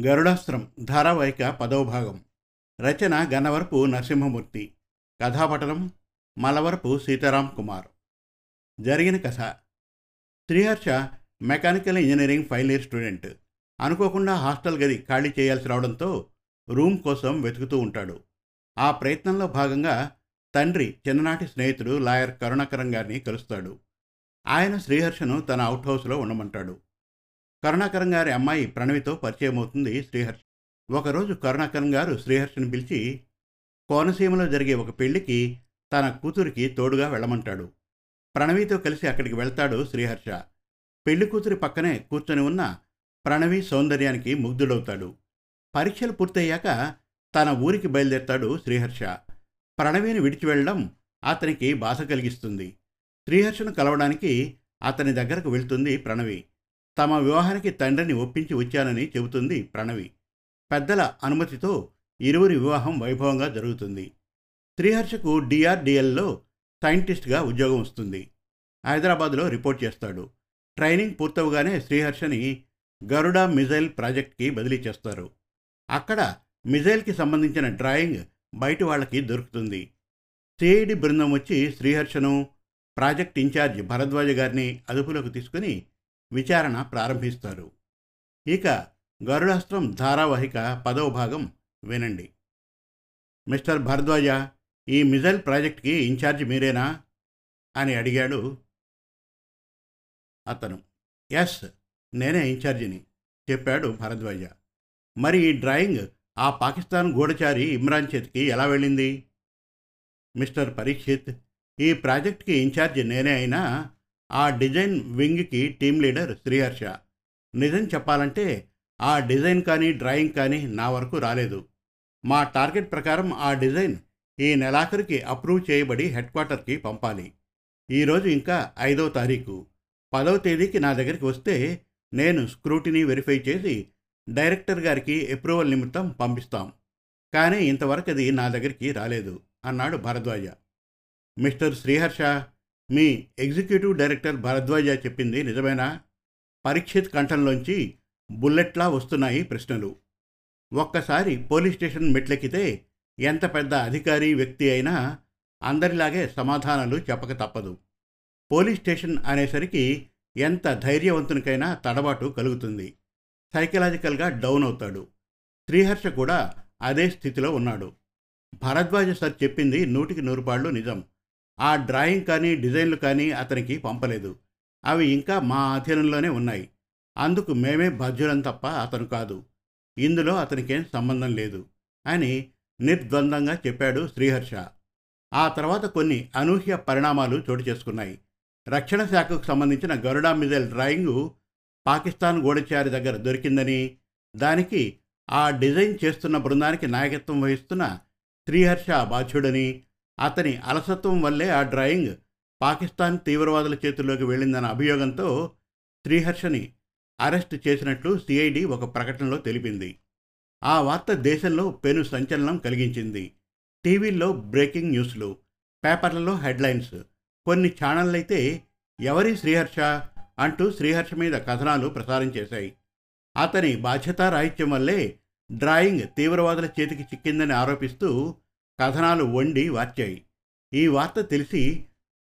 గరుడాస్త్రం ధారావాహిక పదవ భాగం. రచన గన్నవరపు నరసింహమూర్తి. కథాపటనం మలవరపు సీతారాం కుమార్. జరిగిన కథ. Sriharsha mechanical engineering final year student. అనుకోకుండా హాస్టల్ గది ఖాళీ చేయాల్సి రావడంతో రూమ్ కోసం వెతుకుతూ ఉంటాడు. ఆ ప్రయత్నంలో భాగంగా తండ్రి చిన్ననాటి స్నేహితుడు లాయర్ కరుణాకరం గారిని కలుస్తాడు. ఆయన శ్రీహర్షను తన అవుట్ హౌస్లో ఉండమంటాడు. కరుణాకరం గారి అమ్మాయి ప్రణవితో పరిచయం అవుతుంది శ్రీహర్ష. ఒకరోజు కరుణాకరం గారు శ్రీహర్షను పిలిచి కోనసీమలో జరిగే ఒక పెళ్ళికి తన కూతురికి తోడుగా వెళ్ళమంటాడు. ప్రణవితో కలిసి అక్కడికి వెళ్తాడు శ్రీహర్ష. పెళ్ళి కూతురి పక్కనే కూర్చొని ఉన్న ప్రణవి సౌందర్యానికి ముగ్ధుడవుతాడు. పరీక్షలు పూర్తయ్యాక తన ఊరికి బయలుదేరతాడు శ్రీహర్ష. ప్రణవిని విడిచి వెళ్ళడం అతనికి బాధ కలిగిస్తుంది. శ్రీహర్షను కలవడానికి అతని దగ్గరకు వెళ్తుంది ప్రణవి. తమ వివాహానికి తండ్రిని ఒప్పించి వచ్చానని చెబుతుంది ప్రణవి. పెద్దల అనుమతితో ఇరువురి వివాహం వైభవంగా జరుగుతుంది. శ్రీహర్షకు డిఆర్డిఎల్లో సైంటిస్ట్గా ఉద్యోగం వస్తుంది. హైదరాబాద్లో రిపోర్ట్ చేస్తాడు. ట్రైనింగ్ పూర్తవగానే శ్రీహర్షని గరుడా మిజైల్ ప్రాజెక్ట్కి బదిలీ చేస్తారు. అక్కడ మిజైల్కి సంబంధించిన డ్రాయింగ్ బయట వాళ్ళకి దొరుకుతుంది. సిఐడి బృందం వచ్చి శ్రీహర్షను ప్రాజెక్ట్ ఇన్ఛార్జ్ భరద్వాజ గారిని అదుపులోకి తీసుకుని విచారణ ప్రారంభిస్తారు. ఇక గరుడాస్త్రం ధారావాహిక పదవ భాగం వినండి. మిస్టర్ భరద్వాజ ఈ మిజైల్ ప్రాజెక్ట్కి ఇన్ఛార్జ్ మీరేనా? అని అడిగాడు అతను. ఎస్ నేనే ఇన్ఛార్జిని చెప్పాడు భరద్వాజ. మరి ఈ డ్రాయింగ్ ఆ పాకిస్తాన్ గూఢచారి ఇమ్రాన్ చేతికి ఎలా వెళ్ళింది? మిస్టర్ పరీక్షిత్ ఈ ప్రాజెక్ట్కి ఇన్ఛార్జ్ నేనే అయినా ఆ డిజైన్ వింగ్కి టీం లీడర్ శ్రీహర్ష. నిజం చెప్పాలంటే ఆ డిజైన్ కానీ డ్రాయింగ్ కానీ నా వరకు రాలేదు. మా టార్గెట్ ప్రకారం ఆ డిజైన్ ఈ నెలాఖరికి అప్రూవ్ చేయబడి హెడ్ క్వార్టర్కి పంపాలి. ఈరోజు ఇంకా ఐదవ తారీఖు. పదవ తేదీకి నా దగ్గరికి వస్తే నేను స్క్రూటినీ వెరిఫై చేసి డైరెక్టర్ గారికి అప్రూవల్ నిమిత్తం పంపిస్తాం. కానీ ఇంతవరకు అది నా దగ్గరికి రాలేదు అన్నాడు భరద్వాజ. మిస్టర్ శ్రీహర్ష మీ ఎగ్జిక్యూటివ్ డైరెక్టర్ భరద్వాజ చెప్పింది నిజమేనా? పరీక్షిత్ కంఠంలోంచి బుల్లెట్లా వస్తున్నాయి ప్రశ్నలు. ఒక్కసారి పోలీస్ స్టేషన్ మెట్లెక్కితే ఎంత పెద్ద అధికారి వ్యక్తి అయినా అందరిలాగే సమాధానాలు చెప్పక తప్పదు. పోలీస్ స్టేషన్ అనేసరికి ఎంత ధైర్యవంతునికైనా తడబాటు కలుగుతుంది. సైకలాజికల్గా డౌన్ అవుతాడు. శ్రీహర్ష కూడా అదే స్థితిలో ఉన్నాడు. భరద్వాజ సార్ చెప్పింది నూటికి నూరుపాళ్ళు నిజం. ఆ డ్రాయింగ్ కానీ డిజైన్లు కానీ అతనికి పంపలేదు. అవి ఇంకా మా ఆధీనంలోనే ఉన్నాయి. అందుకు మేమే బాధ్యులం తప్ప అతను కాదు. ఇందులో అతనికేం సంబంధం లేదు అని నిర్ద్వందంగా చెప్పాడు శ్రీహర్ష. ఆ తర్వాత కొన్ని అనూహ్య పరిణామాలు చోటు చేసుకున్నాయి. రక్షణ శాఖకు సంబంధించిన గరుడా మిజైల్ డ్రాయింగు పాకిస్తాన్ గోడచారి దగ్గర దొరికిందని దానికి ఆ డిజైన్ చేస్తున్న బృందానికి నాయకత్వం వహిస్తున్న శ్రీహర్ష బాధ్యుడని అతని అలసత్వం వల్లే ఆ డ్రాయింగ్ పాకిస్తాన్ తీవ్రవాదుల చేతుల్లోకి వెళ్ళిందన్న అభియోగంతో శ్రీహర్షని అరెస్ట్ చేసినట్లు సిఐడి ఒక ప్రకటనలో తెలిపింది. ఆ వార్త దేశంలో పెను సంచలనం కలిగించింది. టీవీల్లో బ్రేకింగ్ న్యూస్లు పేపర్లలో హెడ్లైన్స్ కొన్ని ఛానళ్ళైతే ఎవరి శ్రీహర్ష అంటూ శ్రీహర్ష మీద కథనాలు ప్రసారం చేశాయి. అతని బాధ్యతారాహిత్యం వల్లే డ్రాయింగ్ తీవ్రవాదుల చేతికి చిక్కిందని ఆరోపిస్తూ కథనాలు వండి వార్చాయి ఈ వార్త తెలిసి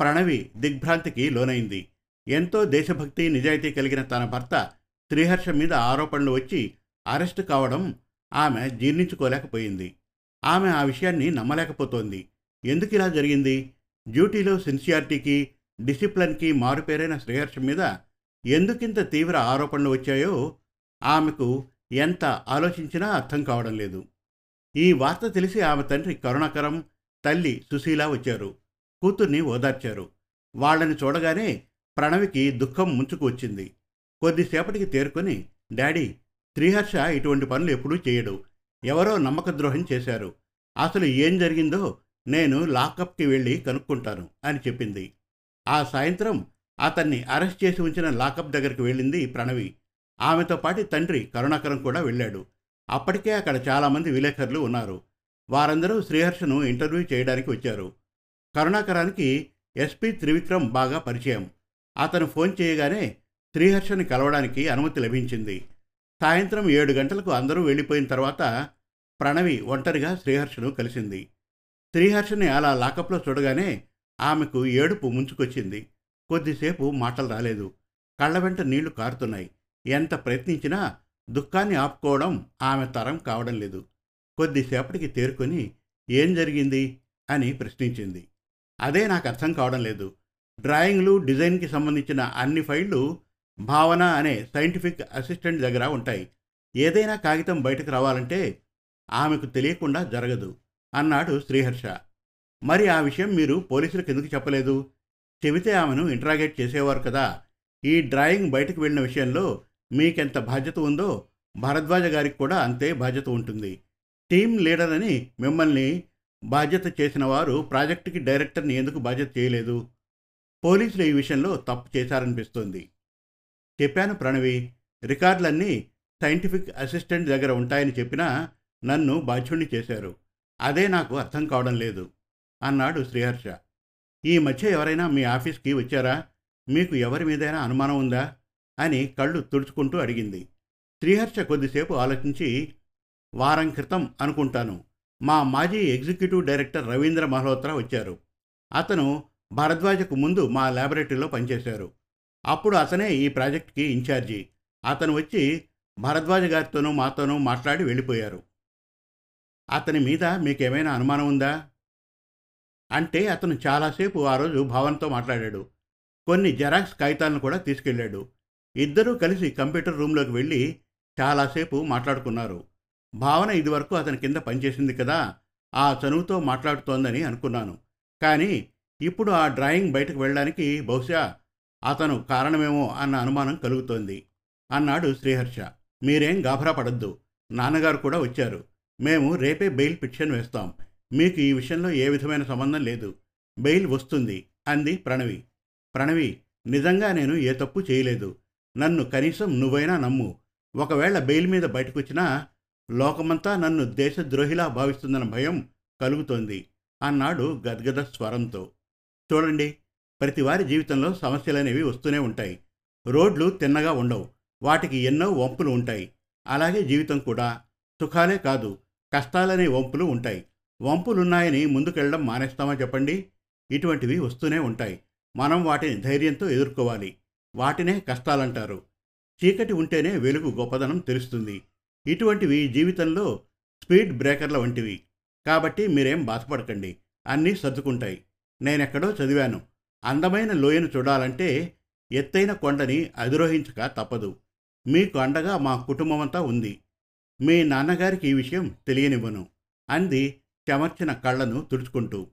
ప్రణవి దిగ్భ్రాంతికి లోనైంది. ఎంతో దేశభక్తి నిజాయితీ కలిగిన తన భర్త శ్రీహర్ష మీద ఆరోపణలు వచ్చి అరెస్టు కావడం ఆమె జీర్ణించుకోలేకపోయింది. ఆమె ఆ విషయాన్ని నమ్మలేకపోతోంది. ఎందుకు ఇలా జరిగింది? డ్యూటీలో సిన్సియారిటీకి డిసిప్లిన్కి మారుపేరైన శ్రీహర్షం మీద ఎందుకింత తీవ్ర ఆరోపణలు వచ్చాయో ఆమెకు ఎంత ఆలోచించినా అర్థం కావడం లేదు. ఈ వార్త తెలిసి ఆమె తండ్రి కరుణాకరం తల్లి సుశీల వచ్చారు. కూతుర్ని ఓదార్చారు. వాళ్ళని చూడగానే ప్రణవికి దుఃఖం ముంచుకు వచ్చింది. కొద్దిసేపటికి తేరుకొని డాడీ శ్రీహర్ష ఇటువంటి పనులు ఎప్పుడూ చేయడు. ఎవరో నమ్మకద్రోహం చేశారు. అసలు ఏం జరిగిందో నేను లాకప్కి వెళ్ళి కనుక్కుంటాను అని చెప్పింది. ఆ సాయంత్రం అతన్ని అరెస్ట్ చేసి ఉంచిన లాకప్ దగ్గరికి వెళ్ళింది ప్రణవి. ఆమెతో పాటు తండ్రి కరుణాకరం కూడా వెళ్ళాడు. అప్పటికే అక్కడ చాలామంది విలేకరులు ఉన్నారు. వారందరూ శ్రీహర్షను ఇంటర్వ్యూ చేయడానికి వచ్చారు. కరుణాకరానికి ఎస్పీ త్రివిక్రమ్ బాగా పరిచయం. అతను ఫోన్ చేయగానే శ్రీహర్షని కలవడానికి అనుమతి లభించింది. సాయంత్రం ఏడు గంటలకు అందరూ వెళ్ళిపోయిన తర్వాత ప్రణవి ఒంటరిగా శ్రీహర్షను కలిసింది. శ్రీహర్షని అలా లాకప్లో చూడగానే ఆమెకు ఏడుపు ముంచుకొచ్చింది. కొద్దిసేపు మాటలు రాలేదు. కళ్ళ వెంట నీళ్ళు కారుతున్నాయి. ఎంత ప్రయత్నించినా దుఃఖాన్ని ఆపుకోవడం ఆమె తరం కావడం లేదు. కొద్దిసేపటికి తేరుకొని ఏం జరిగింది? అని ప్రశ్నించింది. అదే నాకు అర్థం కావడం లేదు. డ్రాయింగ్లు డిజైన్కి సంబంధించిన అన్ని ఫైళ్ళు భావన అనే సైంటిఫిక్ అసిస్టెంట్ దగ్గర ఉంటాయి. ఏదైనా కాగితం బయటకు రావాలంటే ఆమెకు తెలియకుండా జరగదు అన్నాడు శ్రీహర్ష. మరి ఆ విషయం మీరు పోలీసులకు ఎందుకు చెప్పలేదు? చెబితే ఆమెను ఇంట్రాగేట్ చేసేవారు కదా. ఈ డ్రాయింగ్ బయటకు వెళ్ళిన విషయంలో మీకెంత బాధ్యత ఉందో భరద్వాజ గారికి కూడా అంతే బాధ్యత ఉంటుంది. టీం లీడర్ అని మిమ్మల్ని బాధ్యత చేసిన వారు ప్రాజెక్టుకి డైరెక్టర్ని ఎందుకు బాధ్యత చేయలేదు? పోలీసులు ఈ విషయంలో తప్పు చేశారనిపిస్తోంది. చెప్పాను ప్రణవి రికార్డులన్నీ సైంటిఫిక్ అసిస్టెంట్ దగ్గర ఉంటాయని చెప్పినా నన్ను బాధ్యుణ్ణి చేశారు. అదే నాకు అర్థం కావడం లేదు అన్నాడు శ్రీహర్ష. ఈ మధ్య ఎవరైనా మీ ఆఫీస్కి వచ్చారా? మీకు ఎవరి మీదైనా అనుమానం ఉందా? అని కళ్ళు తుడుచుకుంటూ అడిగింది. శ్రీహర్ష కొద్దిసేపు ఆలోచించి వారం క్రితం అనుకుంటాను. మా మాజీ ఎగ్జిక్యూటివ్ డైరెక్టర్ రవీంద్ర మల్హోత్రా వచ్చారు. అతను భరద్వాజకు ముందు మా ల్యాబొరేటరీలో పనిచేశారు. అప్పుడు అతనే ఈ ప్రాజెక్ట్కి ఇన్ఛార్జి. అతను వచ్చి భరద్వాజ గారితోనూ మాతోనూ మాట్లాడి వెళ్ళిపోయారు. అతని మీద మీకేమైనా అనుమానం ఉందా? అంటే అతను చాలాసేపు ఆ రోజు భావనతో మాట్లాడాడు. కొన్ని జెరాక్స్ కాగితాలను కూడా తీసుకెళ్ళాడు. ఇద్దరూ కలిసి కంప్యూటర్ రూమ్లోకి వెళ్ళి చాలాసేపు మాట్లాడుకున్నారు. భావన ఇదివరకు అతని కింద పనిచేసింది కదా ఆ చనువుతో మాట్లాడుతోందని అనుకున్నాను. కానీ ఇప్పుడు ఆ డ్రాయింగ్ బయటకు వెళ్ళడానికి బహుశా అతను కారణమేమో అన్న అనుమానం కలుగుతోంది అన్నాడు శ్రీహర్ష. మీరేం గాభరా పడద్దు. నాన్నగారు కూడా వచ్చారు. మేము రేపే బెయిల్ పిటిషన్ వేస్తాం. మీకు ఈ విషయంలో ఏ విధమైన సంబంధం లేదు. బెయిల్ వస్తుంది అంది ప్రణవి. ప్రణవి నిజంగా నేను ఏ తప్పు చేయలేదు. నన్ను కనీసం నువ్వైనా నమ్ము. ఒకవేళ బెయిల్ మీద బయటకొచ్చినా లోకమంతా నన్ను దేశద్రోహిలా భావిస్తుందన్న భయం కలుగుతోంది అన్నాడు గద్గద స్వరంతో. చూడండి ప్రతివారి జీవితంలో సమస్యలనేవి వస్తూనే ఉంటాయి. రోడ్లు తిన్నగా ఉండవు. వాటికి ఎన్నో వంపులు ఉంటాయి. అలాగే జీవితం కూడా. సుఖాలే కాదు కష్టాలనే వంపులు ఉంటాయి. వంపులున్నాయని ముందుకెళ్ళడం మానేస్తామా చెప్పండి? ఇటువంటివి వస్తూనే ఉంటాయి. మనం వాటిని ధైర్యంతో ఎదుర్కోవాలి. వాటినే కష్టాలంటారు. చీకటి ఉంటేనే వెలుగు గొప్పదనం తెలుస్తుంది. ఇటువంటివి జీవితంలో స్పీడ్ బ్రేకర్ల వంటివి. కాబట్టి మీరేం బాధపడకండి. అన్నీ సర్దుకుంటాయి. నేనెక్కడో చదివాను. అందమైన లోయను చూడాలంటే ఎత్తైన కొండని అధిరోహించక తప్పదు. మీకు అండగా మా కుటుంబమంతా ఉంది. మీ నాన్నగారికి ఈ విషయం తెలియనివ్వను. అంది చెమర్చిన కళ్ళను తుడుచుకుంటూ.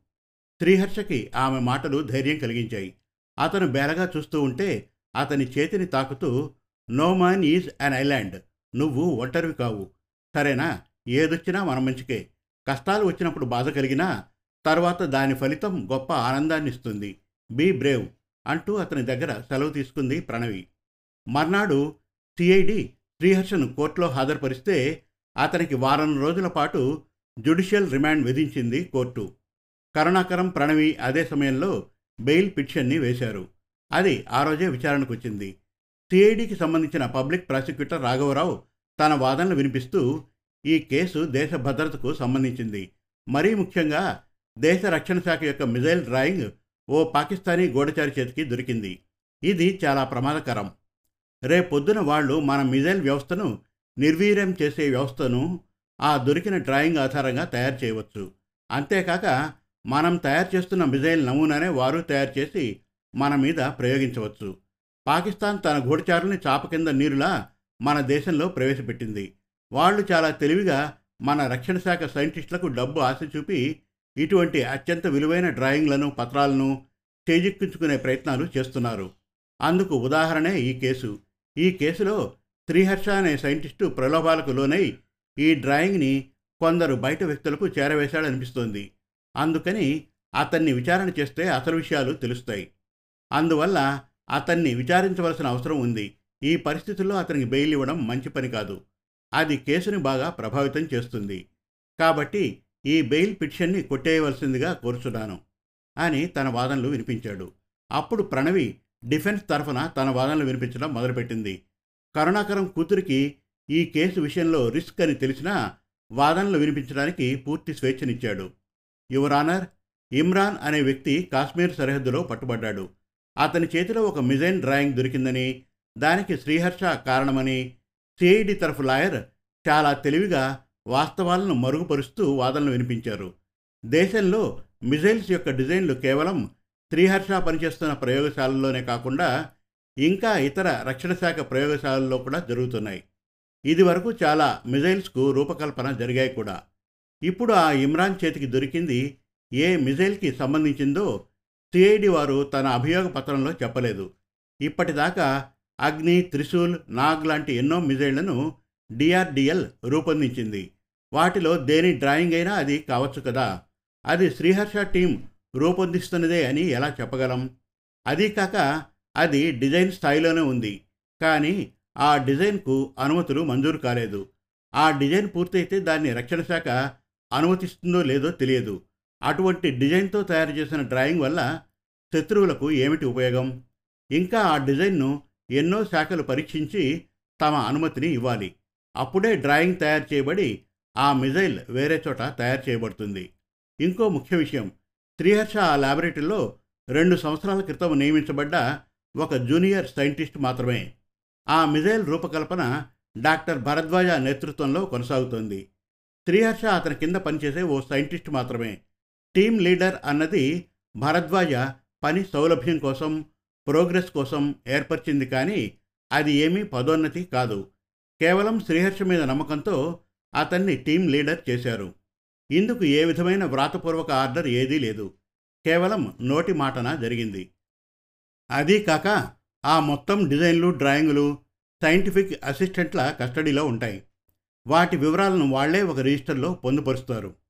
శ్రీహర్షకి ఆమె మాటలు ధైర్యం కలిగించాయి. అతను బేరగా చూస్తూ ఉంటే అతని చేతిని తాకుతూ no man is an island నువ్వు ఒంటరివి కావు. సరేనా? ఏదొచ్చినా మన మంచికే. కష్టాలు వచ్చినప్పుడు బాధ కలిగినా తర్వాత దాని ఫలితం గొప్ప ఆనందాన్ని ఇస్తుంది బీ బ్రేవ్ అంటూ అతని దగ్గర సెలవు తీసుకుంది ప్రణవి. మర్నాడు సిఐడి శ్రీహర్షను కోర్టులో హాజరుపరిస్తే అతనికి వారం రోజుల పాటు జ్యుడిషియల్ రిమాండ్ విధించింది కోర్టు. కరుణాకరం ప్రణవి అదే సమయంలో బెయిల్ పిటిషన్ని వేశారు. అది ఆ రోజే విచారణకు వచ్చింది. సిఐడికి సంబంధించిన పబ్లిక్ ప్రాసిక్యూటర్ రాఘవరావు తన వాదనలు వినిపిస్తూ ఈ కేసు దేశ భద్రతకు సంబంధించింది. మరీ ముఖ్యంగా దేశ రక్షణ శాఖ యొక్క మిజైల్ డ్రాయింగ్ ఓ పాకిస్తానీ గూఢచారి చేతికి దొరికింది. ఇది చాలా ప్రమాదకరం. రేపొద్దున వాళ్ళు మన మిజైల్ వ్యవస్థను నిర్వీర్యం చేసే వ్యవస్థను ఆ దొరికిన డ్రాయింగ్ ఆధారంగా తయారు చేయవచ్చు. అంతేకాక మనం తయారు చేస్తున్న మిజైల్ నమూనానే వారు తయారు చేసి మన మీద ప్రయోగించవచ్చు. పాకిస్తాన్ తన గూఢచారుల్ని చాప కింద నీరులా మన దేశంలో ప్రవేశపెట్టింది. వాళ్ళు చాలా తెలివిగా మన రక్షణ శాఖ సైంటిస్టులకు డబ్బు ఆశ చూపి ఇటువంటి అత్యంత విలువైన డ్రాయింగ్లను పత్రాలను చేజిక్కించుకునే ప్రయత్నాలు చేస్తున్నారు. అందుకు ఉదాహరణే ఈ కేసు. ఈ కేసులో శ్రీహర్ష అనే సైంటిస్టు ప్రలోభాలకు లోనై ఈ డ్రాయింగ్ని కొందరు బయట వ్యక్తులకు చేరవేశాడనిపిస్తోంది. అందుకని అతన్ని విచారణ చేస్తే అసలు విషయాలు తెలుస్తాయి. అందువల్ల అతన్ని విచారించవలసిన అవసరం ఉంది. ఈ పరిస్థితుల్లో అతనికి బెయిల్ ఇవ్వడం మంచి పని కాదు. అది కేసుని బాగా ప్రభావితం చేస్తుంది. కాబట్టి ఈ బెయిల్ పిటిషన్ని కొట్టేయవలసిందిగా కోరుచున్నాను అని తన వాదనలు వినిపించాడు. అప్పుడు ప్రణవి డిఫెన్స్ తరఫున తన వాదనలు వినిపించడం మొదలుపెట్టింది. కరుణాకరం కూతురికి ఈ కేసు విషయంలో రిస్క్ అని తెలిసినా వాదనలు వినిపించడానికి పూర్తి స్వేచ్ఛనిచ్చాడు. యువరానర్ ఇమ్రాన్ అనే వ్యక్తి కాశ్మీర్ సరిహద్దులో పట్టుబడ్డాడు. అతని చేతిలో ఒక మిజైన్ డ్రాయింగ్ దొరికిందని దానికి శ్రీహర్ష కారణమని సిఐడి తరఫు లాయర్ చాలా తెలివిగా వాస్తవాలను మరుగుపరుస్తూ వాదనలు వినిపించారు. దేశంలో మిజైల్స్ యొక్క డిజైన్లు కేవలం శ్రీహర్ష పనిచేస్తున్న ప్రయోగశాలల్లోనే కాకుండా ఇంకా ఇతర రక్షణ శాఖ ప్రయోగశాలల్లో కూడా జరుగుతున్నాయి. ఇది వరకు చాలా మిజైల్స్కు రూపకల్పన జరిగాయి కూడా. ఇప్పుడు ఆ ఇమ్రాన్ చేతికి దొరికింది ఏ మిజైల్కి సంబంధించిందో సిఐడి వారు తన అభియోగ పత్రంలో చెప్పలేదు. ఇప్పటిదాకా అగ్ని త్రిశూల్ నాగ్ లాంటి ఎన్నో మిజైళ్ళను డిఆర్డిఎల్ రూపొందించింది. వాటిలో దేని డ్రాయింగ్ అయినా అది కావచ్చు కదా. అది శ్రీహర్ష టీం రూపొందిస్తున్నదే అని ఎలా చెప్పగలం? అదీ కాక అది డిజైన్ స్థాయిలోనే ఉంది. కానీ ఆ డిజైన్కు అనుమతులు మంజూరు కాలేదు. ఆ డిజైన్ పూర్తయితే దాన్ని రక్షణ శాఖ అనుమతిస్తుందో లేదో తెలియదు. అటువంటి డిజైన్తో తయారు చేసిన డ్రాయింగ్ వల్ల శత్రువులకు ఏమిటి ఉపయోగం? ఇంకా ఆ డిజైన్ను ఎన్నో శాఖలు పరీక్షించి తమ అనుమతిని ఇవ్వాలి. అప్పుడే డ్రాయింగ్ తయారు చేయబడి ఆ మిజైల్ వేరే చోట తయారు చేయబడుతుంది. ఇంకో ముఖ్య విషయం శ్రీహర్ష ఆ ల్యాబొరేటరీలో రెండు సంవత్సరాల క్రితం నియమించబడ్డ ఒక జూనియర్ సైంటిస్ట్ మాత్రమే. ఆ మిజైల్ రూపకల్పన డాక్టర్ భరద్వాజ నేతృత్వంలో కొనసాగుతోంది. శ్రీహర్ష అతని కింద పనిచేసే ఓ సైంటిస్ట్ మాత్రమే. టీమ్ లీడర్ అన్నది భరద్వాజ పని సౌలభ్యం కోసం ప్రోగ్రెస్ కోసం ఏర్పరిచింది కానీ అది ఏమీ పదోన్నతి కాదు. కేవలం శ్రీహర్ష మీద నమ్మకంతో అతన్ని టీం లీడర్ చేశారు. ఇందుకు ఏ విధమైన వ్రాతపూర్వక ఆర్డర్ ఏదీ లేదు. కేవలం నోటి మాటన జరిగింది. అదీ కాక ఆ మొత్తం డిజైన్లు డ్రాయింగులు సైంటిఫిక్ అసిస్టెంట్ల కస్టడీలో ఉంటాయి. వాటి వివరాలను వాళ్ళే ఒక రిజిస్టర్లో పొందుపరుస్తారు.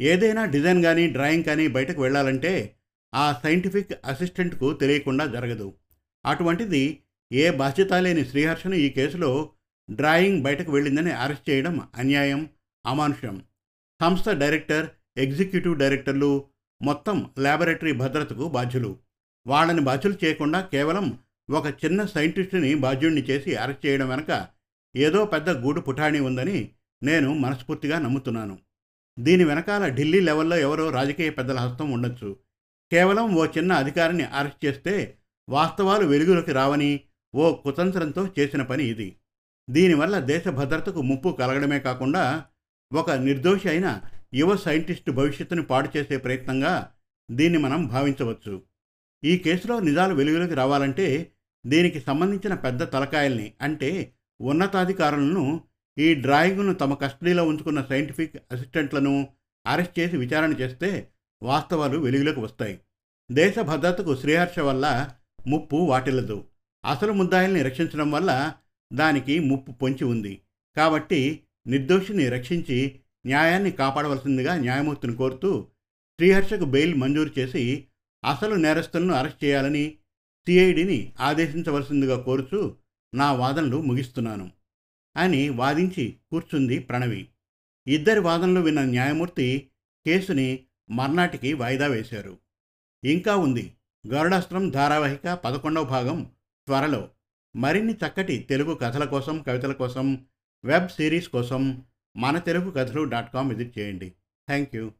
ఏదైనా డిజైన్ కానీ డ్రాయింగ్ కానీ బయటకు వెళ్ళాలంటే ఆ సైంటిఫిక్ అసిస్టెంట్కు తెలియకుండా జరగదు. అటువంటిది ఏ బాధ్యత లేని శ్రీహర్షను ఈ కేసులో డ్రాయింగ్ బయటకు వెళ్ళిందని అరెస్ట్ చేయడం అన్యాయం అమానుషం. సంస్థ డైరెక్టర్ ఎగ్జిక్యూటివ్ డైరెక్టర్లు మొత్తం ల్యాబొరేటరీ భద్రతకు బాధ్యులు. వాళ్ళని బాధ్యులు చేయకుండా కేవలం ఒక చిన్న సైంటిస్టుని బాధ్యుడిని చేసి అరెస్ట్ చేయడం వెనక ఏదో పెద్ద గూడు పుఠాణి ఉందని నేను మనస్ఫూర్తిగా నమ్ముతున్నాను. దీని వెనకాల ఢిల్లీ లెవెల్లో ఎవరో రాజకీయ పెద్దల హస్తం ఉండొచ్చు. కేవలం ఓ చిన్న అధికారిని అరెస్ట్ చేస్తే వాస్తవాలు వెలుగులోకి రావని ఓ కుతంత్రంతో చేసిన పని ఇది. దీనివల్ల దేశ భద్రతకు ముప్పు కలగడమే కాకుండా ఒక నిర్దోషి అయిన యువ సైంటిస్టు భవిష్యత్తుని పాడు చేసే ప్రయత్నంగా దీన్ని మనం భావించవచ్చు. ఈ కేసులో నిజాలు వెలుగులోకి రావాలంటే దీనికి సంబంధించిన పెద్ద తలకాయల్ని అంటే ఉన్నతాధికారులను ఈ డ్రాయింగ్ను తమ కస్టడీలో ఉంచుకున్న సైంటిఫిక్ అసిస్టెంట్లను అరెస్ట్ చేసి విచారణ చేస్తే వాస్తవాలు వెలుగులోకి వస్తాయి. దేశ భద్రతకు శ్రీహర్ష వల్ల ముప్పు వాటిల్లదు. అసలు ముద్దాయిల్ని రక్షించడం వల్ల దానికి ముప్పు పొంచి ఉంది. కాబట్టి నిర్దోషిని రక్షించి న్యాయాన్ని కాపాడవలసిందిగా న్యాయమూర్తిని కోరుతూ శ్రీహర్షకు బెయిల్ మంజూరు చేసి అసలు నేరస్తులను అరెస్ట్ చేయాలని సిఐడిని ఆదేశించవలసిందిగా కోరుతూ నా వాదనలు ముగిస్తున్నాను. అని వాదించి కూర్చుంది ప్రణవి. ఇద్దరి వాదనలు విన్న న్యాయమూర్తి కేసుని మర్నాటికి వాయిదా వేశారు. ఇంకా ఉంది. గరుడాస్త్రం ధారావాహిక పదకొండవ భాగం త్వరలో. మరిన్ని చక్కటి తెలుగు కథల కోసం కవితల కోసం వెబ్ సిరీస్ కోసం మన తెలుగు కథలు డాట్ కామ్ విజిట్ చేయండి. Thank you